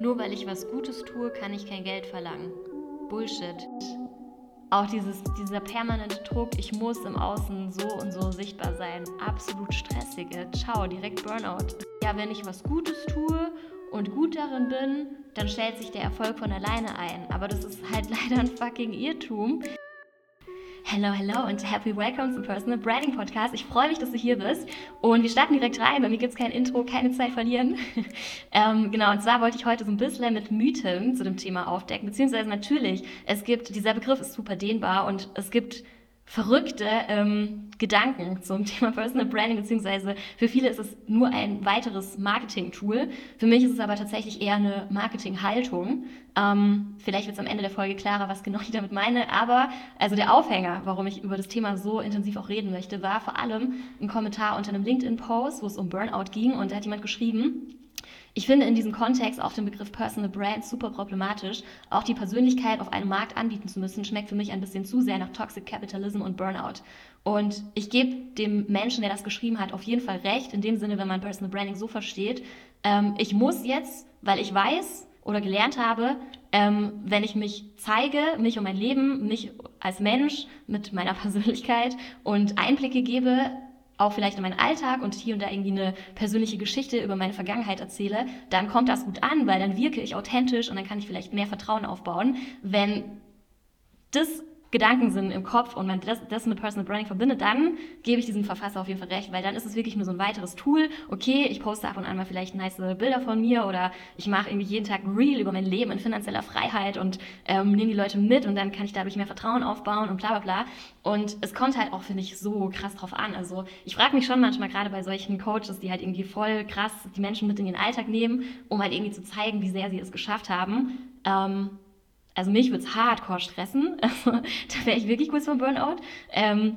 Nur weil ich was Gutes tue, kann ich kein Geld verlangen. Bullshit. Auch dieses, dieser permanente Druck, ich muss im Außen so und so sichtbar sein. Absolut stressige. Ciao, direkt Burnout. Ja, wenn ich was Gutes tue und gut darin bin, dann stellt sich der Erfolg von alleine ein. Aber das ist halt leider ein fucking Irrtum. Hello, hello und happy welcome zum Personal Branding Podcast. Ich freue mich, dass du hier bist und wir starten direkt rein. Bei mir gibt es kein Intro, keine Zeit verlieren. ähm, genau, und zwar wollte ich heute so ein bisschen mit Mythen zu dem Thema aufdecken, beziehungsweise natürlich, es gibt, dieser Begriff ist super dehnbar und es gibt verrückte ähm, Gedanken zum Thema Personal Branding, beziehungsweise für viele ist es nur ein weiteres Marketing-Tool. Für mich ist es aber tatsächlich eher eine Marketing-Haltung. Ähm, vielleicht wird es am Ende der Folge klarer, was genau ich damit meine. Aber also der Aufhänger, warum ich über das Thema so intensiv auch reden möchte, war vor allem ein Kommentar unter einem LinkedIn-Post, wo es um Burnout ging und da hat jemand geschrieben, ich finde in diesem Kontext auch den Begriff Personal Brand super problematisch. Auch die Persönlichkeit auf einem Markt anbieten zu müssen, schmeckt für mich ein bisschen zu sehr nach Toxic Capitalism und Burnout. Und ich gebe dem Menschen, der das geschrieben hat, auf jeden Fall recht, in dem Sinne, wenn man Personal Branding so versteht. Ähm, ich muss jetzt, weil ich weiß oder gelernt habe, ähm, wenn ich mich zeige, mich und mein Leben, mich als Mensch mit meiner Persönlichkeit und Einblicke gebe, auch vielleicht in meinen Alltag und hier und da irgendwie eine persönliche Geschichte über meine Vergangenheit erzähle, dann kommt das gut an, weil dann wirke ich authentisch und dann kann ich vielleicht mehr Vertrauen aufbauen. Wenn das Gedanken sind im Kopf und man das, das, mit Personal Branding verbindet, dann gebe ich diesem Verfasser auf jeden Fall recht, weil dann ist es wirklich nur so ein weiteres Tool. Okay, ich poste ab und an mal vielleicht nice Bilder von mir oder ich mache irgendwie jeden Tag Reel über mein Leben in finanzieller Freiheit und ähm, nehme die Leute mit und dann kann ich dadurch mehr Vertrauen aufbauen und bla bla bla. Und es kommt halt auch, finde ich, so krass drauf an. Also ich frage mich schon manchmal gerade bei solchen Coaches, die halt irgendwie voll krass die Menschen mit in ihren Alltag nehmen, um halt irgendwie zu zeigen, wie sehr sie es geschafft haben. Ähm, also mich würde es hardcore stressen. Also, da wäre ich wirklich kurz vor Burnout. Ähm,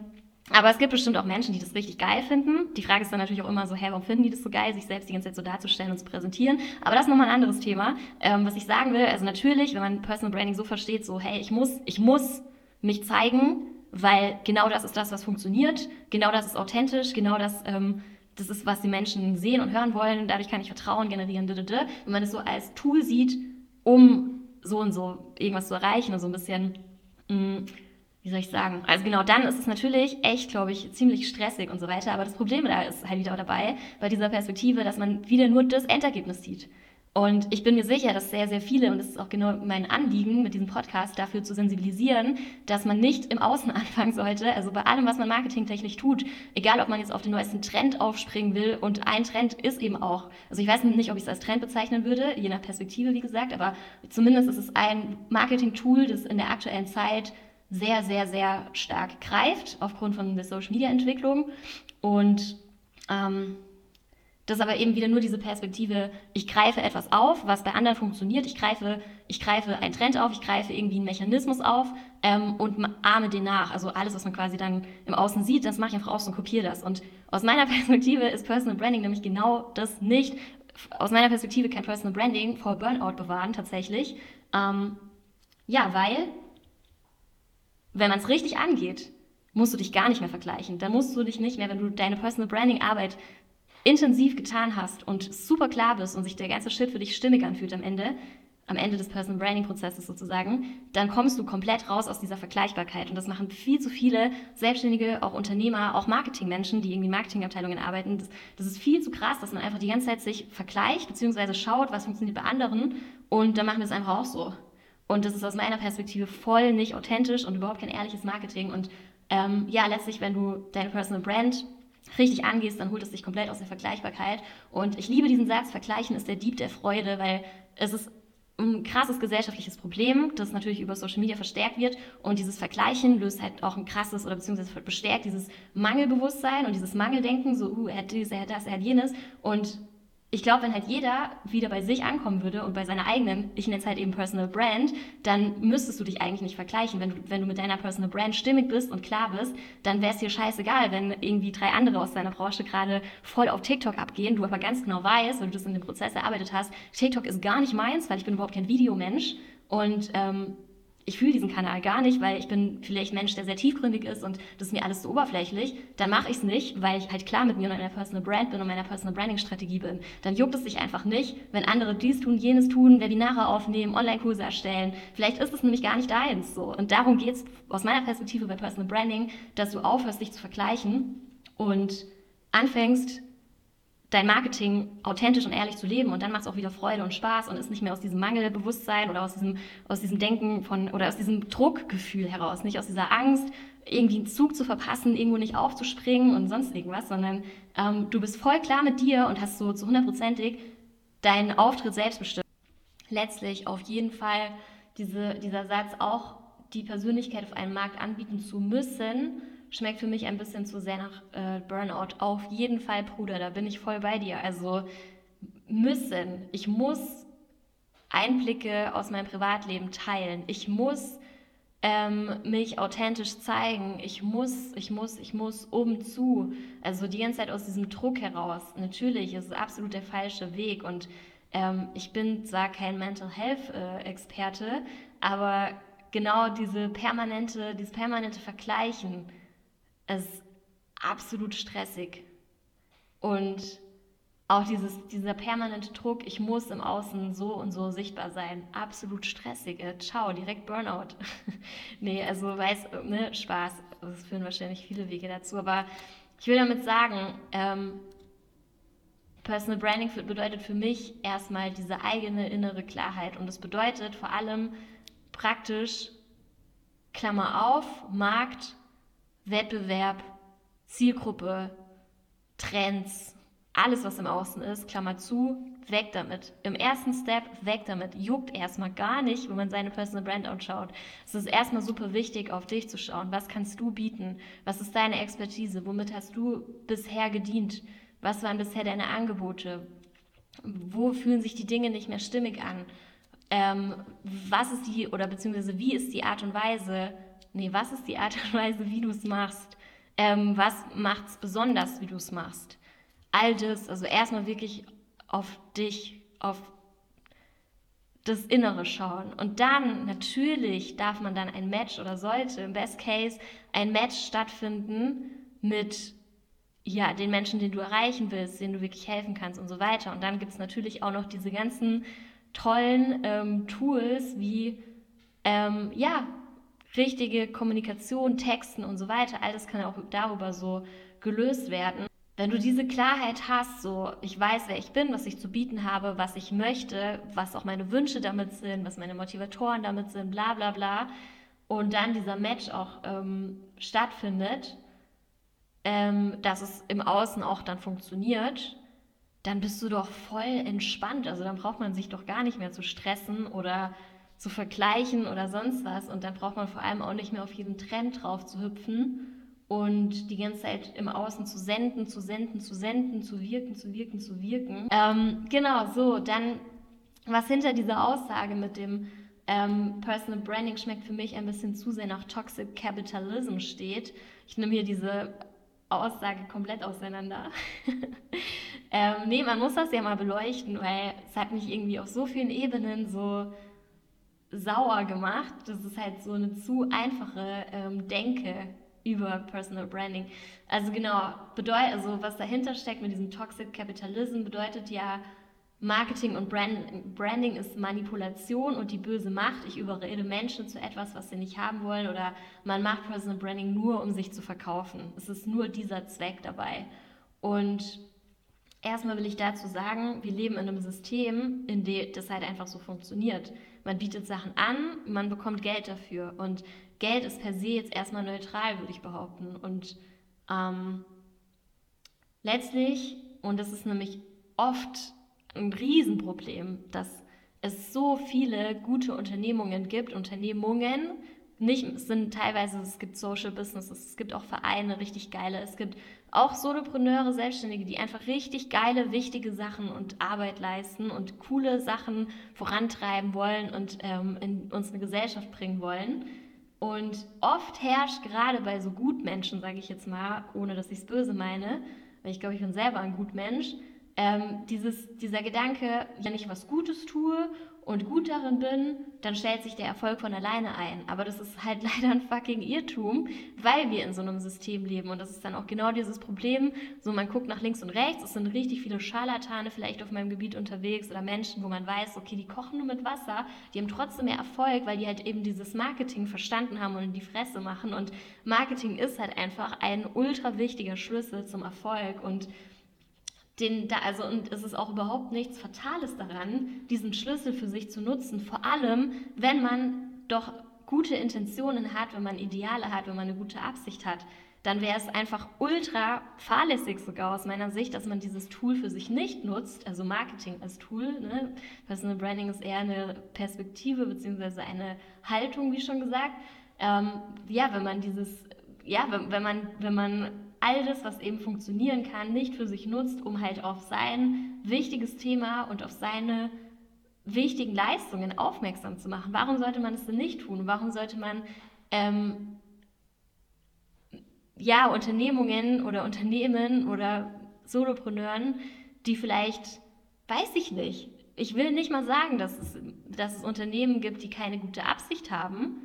aber es gibt bestimmt auch Menschen, die das richtig geil finden. Die Frage ist dann natürlich auch immer so, hey, warum finden die das so geil, sich selbst die ganze Zeit so darzustellen und zu präsentieren? Aber das ist nochmal ein anderes Thema. Ähm, was ich sagen will, also natürlich, wenn man Personal Branding so versteht, so, hey, ich muss, ich muss mich zeigen, weil genau das ist das, was funktioniert. Genau das ist authentisch. Genau das, ähm, das ist, was die Menschen sehen und hören wollen. Dadurch kann ich Vertrauen generieren. Wenn man es so als Tool sieht, um so und so irgendwas zu erreichen und so ein bisschen, mh, mm, wie soll ich sagen? Also genau, dann ist es natürlich echt, glaube ich, ziemlich stressig und so weiter. Aber das Problem da ist halt wieder dabei, bei dieser Perspektive, dass man wieder nur das Endergebnis sieht. Und ich bin mir sicher, dass sehr, sehr viele, und das ist auch genau mein Anliegen mit diesem Podcast, dafür zu sensibilisieren, dass man nicht im Außen anfangen sollte, also bei allem, was man marketingtechnisch tut, egal ob man jetzt auf den neuesten Trend aufspringen will. Und ein Trend ist eben auch, also ich weiß nicht, ob ich es als Trend bezeichnen würde, je nach Perspektive, wie gesagt, aber zumindest ist es ein Marketing-Tool, das in der aktuellen Zeit sehr, sehr, sehr stark greift, aufgrund von der Social-Media-Entwicklung. Und ähm, das ist aber eben wieder nur diese Perspektive, ich greife etwas auf, was bei anderen funktioniert. Ich greife, ich greife einen Trend auf, ich greife irgendwie einen Mechanismus auf ähm, und ahme den nach. Also alles, was man quasi dann im Außen sieht, das mache ich einfach aus und kopiere das. Und aus meiner Perspektive ist Personal Branding nämlich genau das nicht. Aus meiner Perspektive kann Personal Branding vor Burnout bewahren, tatsächlich. Ähm, ja, weil, wenn man es richtig angeht, musst du dich gar nicht mehr vergleichen. Dann musst du dich nicht mehr, wenn du deine Personal Branding Arbeit intensiv getan hast und super klar bist und sich der ganze Shit für dich stimmig anfühlt am Ende, am Ende des Personal Branding Prozesses sozusagen, dann kommst du komplett raus aus dieser Vergleichbarkeit. Und das machen viel zu viele Selbstständige, auch Unternehmer, auch Marketingmenschen, die irgendwie in Marketingabteilungen arbeiten. Das, das, ist viel zu krass, dass man einfach die ganze Zeit sich vergleicht, beziehungsweise schaut, was funktioniert bei anderen. Und dann machen wir es einfach auch so. Und das ist aus meiner Perspektive voll nicht authentisch und überhaupt kein ehrliches Marketing. Und ähm, ja, letztlich, wenn du deine Personal Brand richtig angehst, dann holt es dich komplett aus der Vergleichbarkeit. Und ich liebe diesen Satz, Vergleichen ist der Dieb der Freude, weil es ist ein krasses gesellschaftliches Problem, das natürlich über Social Media verstärkt wird. Und dieses Vergleichen löst halt auch ein krasses oder beziehungsweise bestärkt dieses Mangelbewusstsein und dieses Mangeldenken, so, uh, er hat dies, er hat das, er hat jenes. Und ich glaube, wenn halt jeder wieder bei sich ankommen würde und bei seiner eigenen, ich nenne es halt eben Personal Brand, dann müsstest du dich eigentlich nicht vergleichen. Wenn du, wenn du mit deiner Personal Brand stimmig bist und klar bist, dann wäre es dir scheißegal, wenn irgendwie drei andere aus deiner Branche gerade voll auf TikTok abgehen, du aber ganz genau weißt, weil du das in dem Prozess erarbeitet hast, TikTok ist gar nicht meins, weil ich bin überhaupt kein Videomensch und ähm, ich fühle diesen Kanal gar nicht, weil ich bin vielleicht Mensch, der sehr tiefgründig ist und das ist mir alles so oberflächlich, dann mache ich es nicht, weil ich halt klar mit mir und meiner Personal Brand bin und meiner Personal Branding Strategie bin. Dann juckt es sich einfach nicht, wenn andere dies tun, jenes tun, Webinare aufnehmen, Online-Kurse erstellen. Vielleicht ist es nämlich gar nicht deins so. Und darum geht es aus meiner Perspektive bei Personal Branding, dass du aufhörst, dich zu vergleichen und anfängst, dein Marketing authentisch und ehrlich zu leben und dann macht es auch wieder Freude und Spaß und ist nicht mehr aus diesem Mangelbewusstsein oder aus diesem, aus diesem Denken von oder aus diesem Druckgefühl heraus, nicht aus dieser Angst, irgendwie einen Zug zu verpassen, irgendwo nicht aufzuspringen und sonst irgendwas, sondern ähm, du bist voll klar mit dir und hast so zu hundertprozentig deinen Auftritt selbstbestimmt. Letztlich auf jeden Fall diese, dieser Satz auch die Persönlichkeit auf einem Markt anbieten zu müssen, schmeckt für mich ein bisschen zu sehr nach äh, Burnout. Auf jeden Fall, Bruder, da bin ich voll bei dir. Also müssen. Ich muss Einblicke aus meinem Privatleben teilen. Ich muss ähm, mich authentisch zeigen. Ich muss, ich muss, ich muss um zu. Also die ganze Zeit aus diesem Druck heraus. Natürlich ist es absolut der falsche Weg und ähm, ich bin zwar kein Mental Health äh, Experte, aber genau diese permanente, dieses permanente Vergleichen, ist absolut stressig. Und auch dieses, dieser permanente Druck, ich muss im Außen so und so sichtbar sein, absolut stressig. Ciao, direkt Burnout. nee, also weiß, ne, Spaß. Es führen wahrscheinlich viele Wege dazu. Aber ich will damit sagen, ähm, Personal Branding bedeutet für mich erstmal diese eigene innere Klarheit. Und das bedeutet vor allem praktisch, Klammer auf, Markt, Wettbewerb, Zielgruppe, Trends, alles, was im Außen ist, Klammer zu, weg damit. Im ersten Step, weg damit. Juckt erstmal gar nicht, wenn man seine Personal Brand anschaut. Es ist erstmal super wichtig, auf dich zu schauen. Was kannst du bieten? Was ist deine Expertise? Womit hast du bisher gedient? Was waren bisher deine Angebote? Wo fühlen sich die Dinge nicht mehr stimmig an? Ähm, was ist die, oder beziehungsweise wie ist die Art und Weise, nee, was ist die Art und Weise, wie du es machst? Ähm, was macht es besonders, wie du es machst? All das, also erstmal wirklich auf dich, auf das Innere schauen. Und dann, natürlich, darf man dann ein Match oder sollte im Best Case ein Match stattfinden mit ja, den Menschen, den du erreichen willst, denen du wirklich helfen kannst und so weiter. Und dann gibt es natürlich auch noch diese ganzen tollen ähm, Tools wie ähm, ja, richtige Kommunikation, Texten und so weiter, all das kann auch darüber so gelöst werden. Wenn du diese Klarheit hast, so ich weiß, wer ich bin, was ich zu bieten habe, was ich möchte, was auch meine Wünsche damit sind, was meine Motivatoren damit sind, bla bla bla, und dann dieser Match auch ähm, stattfindet, ähm, dass es im Außen auch dann funktioniert, dann bist du doch voll entspannt. Also dann braucht man sich doch gar nicht mehr zu stressen oder zu vergleichen oder sonst was. Und dann braucht man vor allem auch nicht mehr auf jeden Trend drauf zu hüpfen und die ganze Zeit im Außen zu senden, zu senden, zu senden, zu wirken, zu wirken, zu wirken. Ähm, genau, so, dann was hinter dieser Aussage mit dem ähm, Personal Branding schmeckt für mich ein bisschen zu sehr nach Toxic Capitalism steht. Ich nehme hier diese Aussage komplett auseinander. ähm, nee, man muss das ja mal beleuchten, weil es hat mich irgendwie auf so vielen Ebenen so sauer gemacht. Das ist halt so eine zu einfache ähm, Denke über Personal Branding. Also genau, bedeutet, also was dahinter steckt mit diesem Toxic Capitalism bedeutet ja, Marketing und Brand, Branding ist Manipulation und die böse Macht. Ich überrede Menschen zu etwas, was sie nicht haben wollen oder man macht Personal Branding nur, um sich zu verkaufen. Es ist nur dieser Zweck dabei. Und erstmal will ich dazu sagen, wir leben in einem System, in dem das halt einfach so funktioniert. Man bietet Sachen an, man bekommt Geld dafür. Und Geld ist per se jetzt erstmal neutral, würde ich behaupten. Und ähm, letztlich, und das ist nämlich oft ein Riesenproblem, dass es so viele gute Unternehmungen gibt, Unternehmungen, nicht, es sind teilweise, es gibt Social Businesses, es gibt auch Vereine, richtig geile, es gibt auch Solopreneure, Selbstständige, die einfach richtig geile, wichtige Sachen und Arbeit leisten und coole Sachen vorantreiben wollen und ähm, in unsere Gesellschaft bringen wollen. Und oft herrscht gerade bei so Gutmenschen, sage ich jetzt mal, ohne dass ich es böse meine, weil ich glaube, ich bin selber ein Gutmensch, ähm, dieses, dieser Gedanke, wenn ich was Gutes tue und gut darin bin, dann stellt sich der Erfolg von alleine ein. Aber das ist halt leider ein fucking Irrtum, weil wir in so einem System leben. Und das ist dann auch genau dieses Problem. So, man guckt nach links und rechts, es sind richtig viele Scharlatane vielleicht auf meinem Gebiet unterwegs oder Menschen, wo man weiß, okay, die kochen nur mit Wasser, die haben trotzdem mehr Erfolg, weil die halt eben dieses Marketing verstanden haben und in die Fresse machen. Und Marketing ist halt einfach ein ultra wichtiger Schlüssel zum Erfolg. Und den da, also und es ist auch überhaupt nichts Fatales daran, diesen Schlüssel für sich zu nutzen, vor allem wenn man doch gute Intentionen hat, wenn man Ideale hat, wenn man eine gute Absicht hat, dann wäre es einfach ultra fahrlässig sogar aus meiner Sicht, dass man dieses Tool für sich nicht nutzt, also Marketing als Tool. Ne? Personal Branding ist eher eine Perspektive bzw. eine Haltung, wie schon gesagt. Ähm, ja, wenn man dieses, ja, wenn, wenn man, wenn man all das, was eben funktionieren kann, nicht für sich nutzt, um halt auf sein wichtiges Thema und auf seine wichtigen Leistungen aufmerksam zu machen. Warum sollte man es denn nicht tun? Warum sollte man ähm, ja Unternehmungen oder Unternehmen oder Solopreneuren, die vielleicht, weiß ich nicht, ich will nicht mal sagen, dass es, dass es Unternehmen gibt, die keine gute Absicht haben.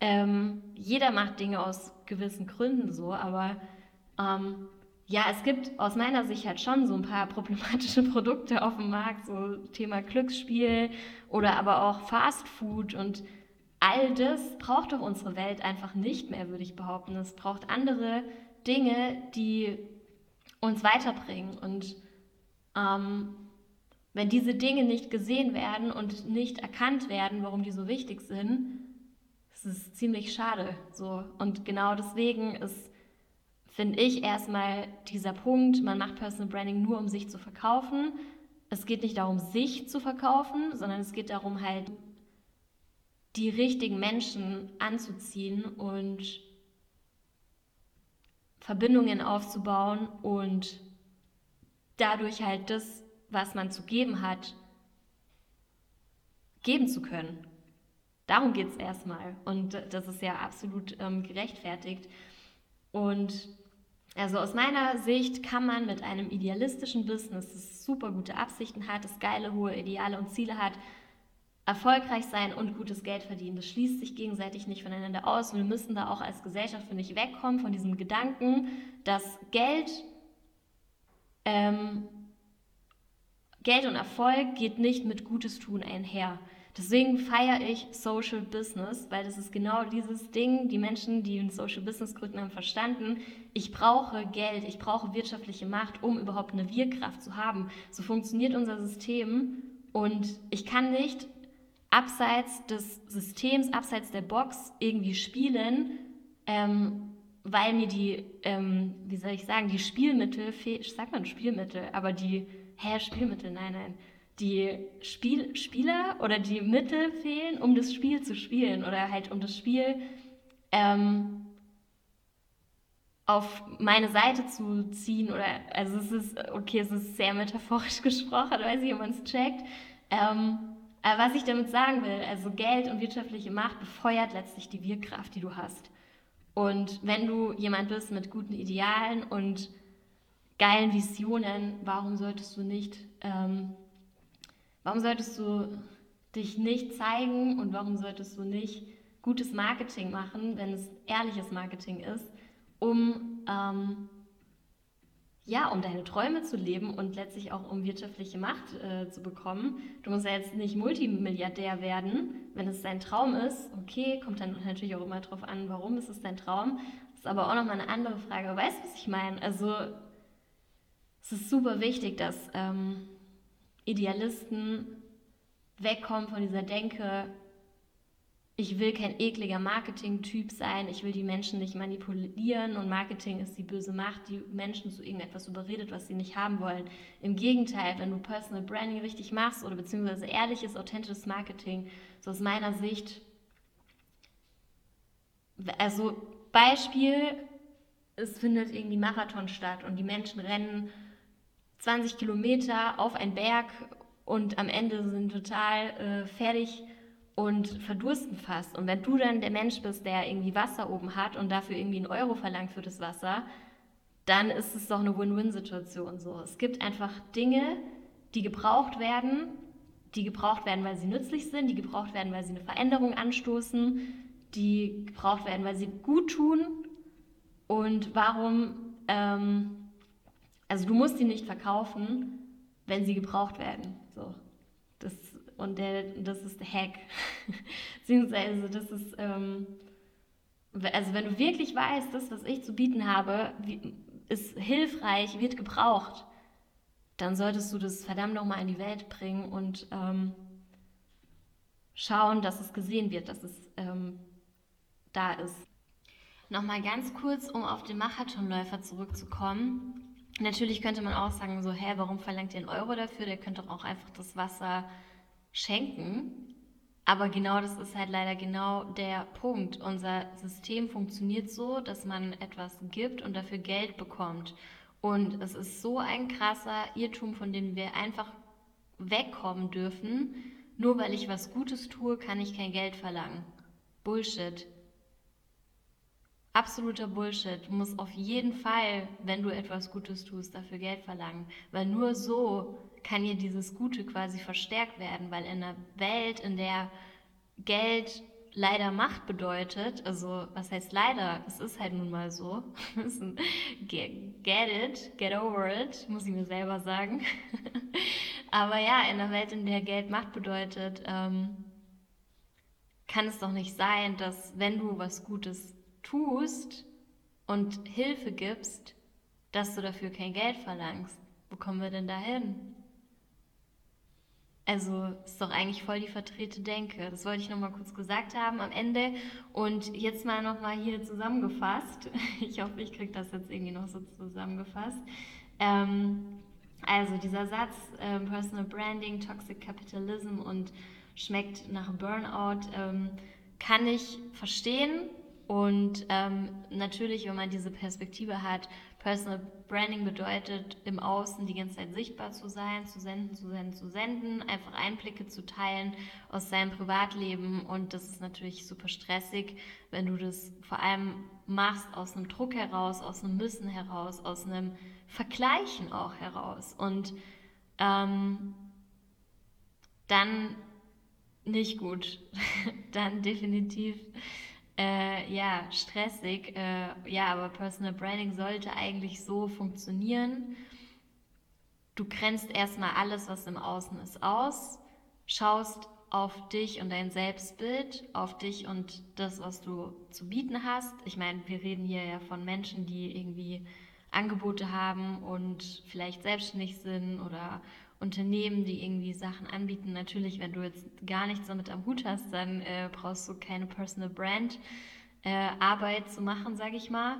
Ähm, jeder macht Dinge aus gewissen Gründen so, aber ähm, ja, es gibt aus meiner Sicht halt schon so ein paar problematische Produkte auf dem Markt, so Thema Glücksspiel oder aber auch Fast Food und all das braucht doch unsere Welt einfach nicht mehr, würde ich behaupten. Es braucht andere Dinge, die uns weiterbringen. Und ähm, wenn diese Dinge nicht gesehen werden und nicht erkannt werden, warum die so wichtig sind, ist es ziemlich schade. So. Und genau deswegen ist finde ich erstmal dieser Punkt, man macht Personal Branding nur, um sich zu verkaufen. Es geht nicht darum, sich zu verkaufen, sondern es geht darum, halt die richtigen Menschen anzuziehen und Verbindungen aufzubauen und dadurch halt das, was man zu geben hat, geben zu können. Darum geht es erstmal. Und das ist ja absolut ähm, gerechtfertigt. Und also aus meiner Sicht kann man mit einem idealistischen Business, das super gute Absichten hat, das geile, hohe Ideale und Ziele hat, erfolgreich sein und gutes Geld verdienen. Das schließt sich gegenseitig nicht voneinander aus. Und wir müssen da auch als Gesellschaft, finde ich, wegkommen von diesem Gedanken, dass Geld, ähm, Geld und Erfolg geht nicht mit Gutes tun einher. Deswegen feiere ich Social Business, weil das ist genau dieses Ding, die Menschen, die ein Social Business gründen, haben verstanden, ich brauche Geld, ich brauche wirtschaftliche Macht, um überhaupt eine Wirkkraft zu haben. So funktioniert unser System und ich kann nicht abseits des Systems, abseits der Box irgendwie spielen, ähm, weil mir die, ähm, wie soll ich sagen, die Spielmittel, sagt man Spielmittel, aber die, hä, Spielmittel, nein, nein, die Spiel Spieler oder die Mittel fehlen, um das Spiel zu spielen oder halt um das Spiel ähm, auf meine Seite zu ziehen oder also es ist okay, es ist sehr metaphorisch gesprochen, weiß nicht, ob man es checkt. Ähm, aber was ich damit sagen will, also Geld und wirtschaftliche Macht befeuert letztlich die Wirkkraft, die du hast. Und wenn du jemand bist mit guten Idealen und geilen Visionen, warum solltest du nicht ähm, Warum solltest du dich nicht zeigen und warum solltest du nicht gutes Marketing machen, wenn es ehrliches Marketing ist, um, ähm, ja, um deine Träume zu leben und letztlich auch um wirtschaftliche Macht äh, zu bekommen. Du musst ja jetzt nicht Multimilliardär werden, wenn es dein Traum ist. Okay, kommt dann natürlich auch immer darauf an, warum ist es dein Traum. Das ist aber auch nochmal eine andere Frage. Weißt du, was ich meine? Also, es ist super wichtig, dass... Ähm, Idealisten wegkommen von dieser Denke, ich will kein ekliger Marketing-Typ sein, ich will die Menschen nicht manipulieren und Marketing ist die böse Macht, die Menschen zu irgendetwas überredet, was sie nicht haben wollen. Im Gegenteil, wenn du Personal Branding richtig machst oder beziehungsweise ehrliches, authentisches Marketing, so aus meiner Sicht, also Beispiel, es findet irgendwie Marathon statt und die Menschen rennen 20 Kilometer auf einen Berg und am Ende sind total äh, fertig und verdursten fast. Und wenn du dann der Mensch bist, der irgendwie Wasser oben hat und dafür irgendwie einen Euro verlangt für das Wasser, dann ist es doch eine Win-Win-Situation so. Es gibt einfach Dinge, die gebraucht werden, die gebraucht werden, weil sie nützlich sind, die gebraucht werden, weil sie eine Veränderung anstoßen, die gebraucht werden, weil sie gut tun. Und warum, ähm, also du musst die nicht verkaufen, wenn sie gebraucht werden. So. Das, und der, das ist der Hack. Beziehungsweise das ist, ähm, also wenn du wirklich weißt, das, was ich zu bieten habe, wie, ist hilfreich, wird gebraucht, dann solltest du das verdammt nochmal in die Welt bringen und ähm, schauen, dass es gesehen wird, dass es ähm, da ist. Nochmal ganz kurz, um auf den Marathonläufer zurückzukommen. Natürlich könnte man auch sagen, so, hä, warum verlangt ihr einen Euro dafür? Der könnte doch auch einfach das Wasser schenken. Aber genau das ist halt leider genau der Punkt. Unser System funktioniert so, dass man etwas gibt und dafür Geld bekommt. Und es ist so ein krasser Irrtum, von dem wir einfach wegkommen dürfen. Nur weil ich was Gutes tue, kann ich kein Geld verlangen. Bullshit. Absoluter Bullshit. Du musst auf jeden Fall, wenn du etwas Gutes tust, dafür Geld verlangen. Weil nur so kann dir dieses Gute quasi verstärkt werden. Weil in einer Welt, in der Geld leider Macht bedeutet, also was heißt leider, es ist halt nun mal so, get it, get over it, muss ich mir selber sagen. Aber ja, in einer Welt, in der Geld Macht bedeutet, ähm, kann es doch nicht sein, dass wenn du was Gutes tust und Hilfe gibst, dass du dafür kein Geld verlangst. Wo kommen wir denn da hin? Also ist doch eigentlich voll die verdrehte Denke. Das wollte ich nochmal kurz gesagt haben am Ende. Und jetzt mal nochmal hier zusammengefasst. Ich hoffe, ich kriege das jetzt irgendwie noch so zusammengefasst. Ähm, also dieser Satz, äh, Personal Branding, Toxic Capitalism und schmeckt nach Burnout, ähm, kann ich verstehen. Und ähm, natürlich, wenn man diese Perspektive hat, Personal Branding bedeutet, im Außen die ganze Zeit sichtbar zu sein, zu senden, zu senden, zu senden, einfach Einblicke zu teilen aus seinem Privatleben. Und das ist natürlich super stressig, wenn du das vor allem machst aus einem Druck heraus, aus einem Müssen heraus, aus einem Vergleichen auch heraus. Und ähm, dann nicht gut. dann definitiv äh, ja, stressig. Äh, ja, aber Personal Branding sollte eigentlich so funktionieren. Du grenzt erstmal alles, was im Außen ist, aus, schaust auf dich und dein Selbstbild, auf dich und das, was du zu bieten hast. Ich meine, wir reden hier ja von Menschen, die irgendwie Angebote haben und vielleicht selbstständig sind oder Unternehmen, die irgendwie Sachen anbieten. Natürlich, wenn du jetzt gar nichts damit am Hut hast, dann äh, brauchst du keine Personal Brand äh, Arbeit zu machen, sage ich mal.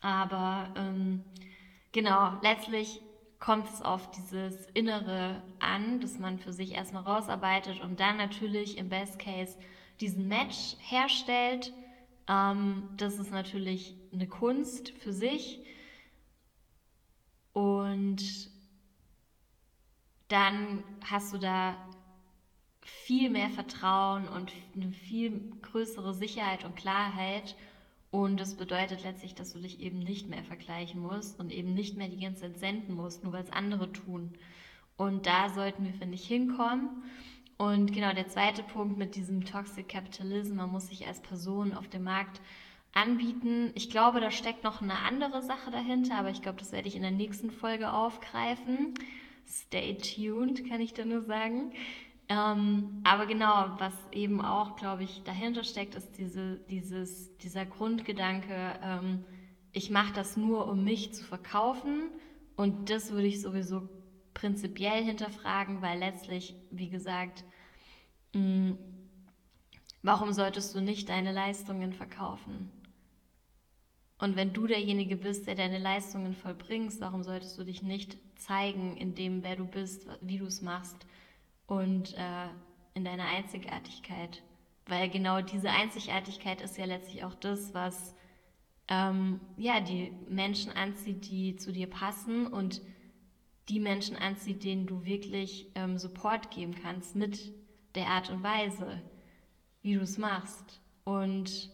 Aber ähm, genau, letztlich kommt es auf dieses Innere an, dass man für sich erstmal rausarbeitet und dann natürlich im Best Case diesen Match herstellt. Ähm, das ist natürlich eine Kunst für sich. Und dann hast du da viel mehr Vertrauen und eine viel größere Sicherheit und Klarheit. Und das bedeutet letztlich, dass du dich eben nicht mehr vergleichen musst und eben nicht mehr die ganze Zeit senden musst, nur weil es andere tun. Und da sollten wir, finde ich, hinkommen. Und genau der zweite Punkt mit diesem Toxic Capitalism, man muss sich als Person auf dem Markt anbieten. Ich glaube, da steckt noch eine andere Sache dahinter, aber ich glaube, das werde ich in der nächsten Folge aufgreifen. Stay tuned, kann ich da nur sagen. Ähm, aber genau, was eben auch, glaube ich, dahinter steckt, ist diese, dieses, dieser Grundgedanke, ähm, ich mache das nur, um mich zu verkaufen. Und das würde ich sowieso prinzipiell hinterfragen, weil letztlich, wie gesagt, mh, mm, warum solltest du nicht deine Leistungen verkaufen? Und wenn du derjenige bist, der deine Leistungen vollbringst, warum solltest du dich nicht zeigen in dem, wer du bist, wie du es machst und äh, in deiner Einzigartigkeit? Weil genau diese Einzigartigkeit ist ja letztlich auch das, was ähm, ja, die Menschen anzieht, die zu dir passen und die Menschen anzieht, denen du wirklich ähm, Support geben kannst mit der Art und Weise, wie du es machst. Und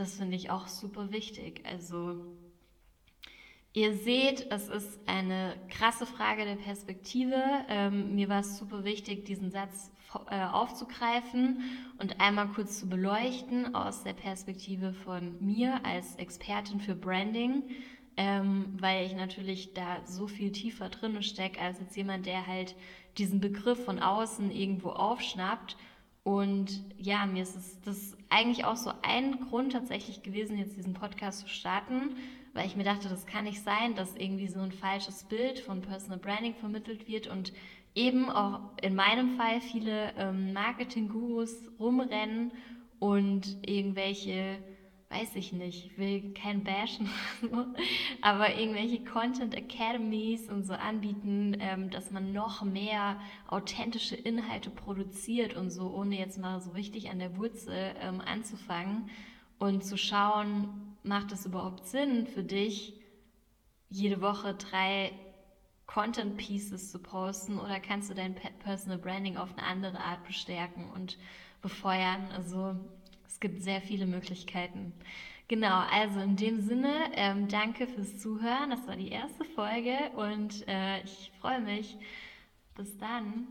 das finde ich auch super wichtig. Also Ihr seht, es ist eine krasse Frage der Perspektive. Ähm, mir war es super wichtig, diesen Satz äh, aufzugreifen und einmal kurz zu beleuchten aus der Perspektive von mir als Expertin für Branding, ähm, weil ich natürlich da so viel tiefer drin stecke als jetzt jemand, der halt diesen Begriff von außen irgendwo aufschnappt. Und ja, mir ist es das eigentlich auch so ein Grund tatsächlich gewesen, jetzt diesen Podcast zu starten, weil ich mir dachte, das kann nicht sein, dass irgendwie so ein falsches Bild von Personal Branding vermittelt wird und eben auch in meinem Fall viele ähm, Marketing-Gurus rumrennen und irgendwelche, weiß ich nicht, ich will kein Bashen, aber irgendwelche Content Academies und so anbieten, ähm, dass man noch mehr authentische Inhalte produziert und so, ohne jetzt mal so richtig an der Wurzel ähm, anzufangen und zu schauen, macht es überhaupt Sinn für dich, jede Woche drei Content Pieces zu posten oder kannst du dein Personal Branding auf eine andere Art bestärken und befeuern? Also es gibt sehr viele Möglichkeiten. Genau, also in dem Sinne, ähm, danke fürs Zuhören. Das war die erste Folge und äh, ich freue mich. Bis dann.